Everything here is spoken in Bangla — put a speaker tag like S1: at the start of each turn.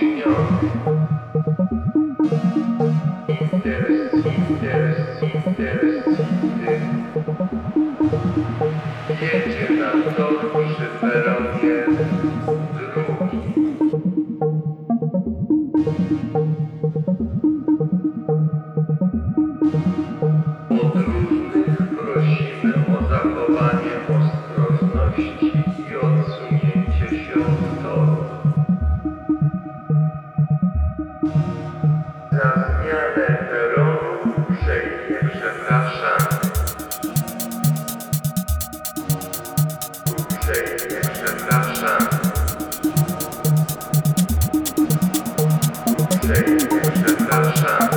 S1: Yeah. say, it's a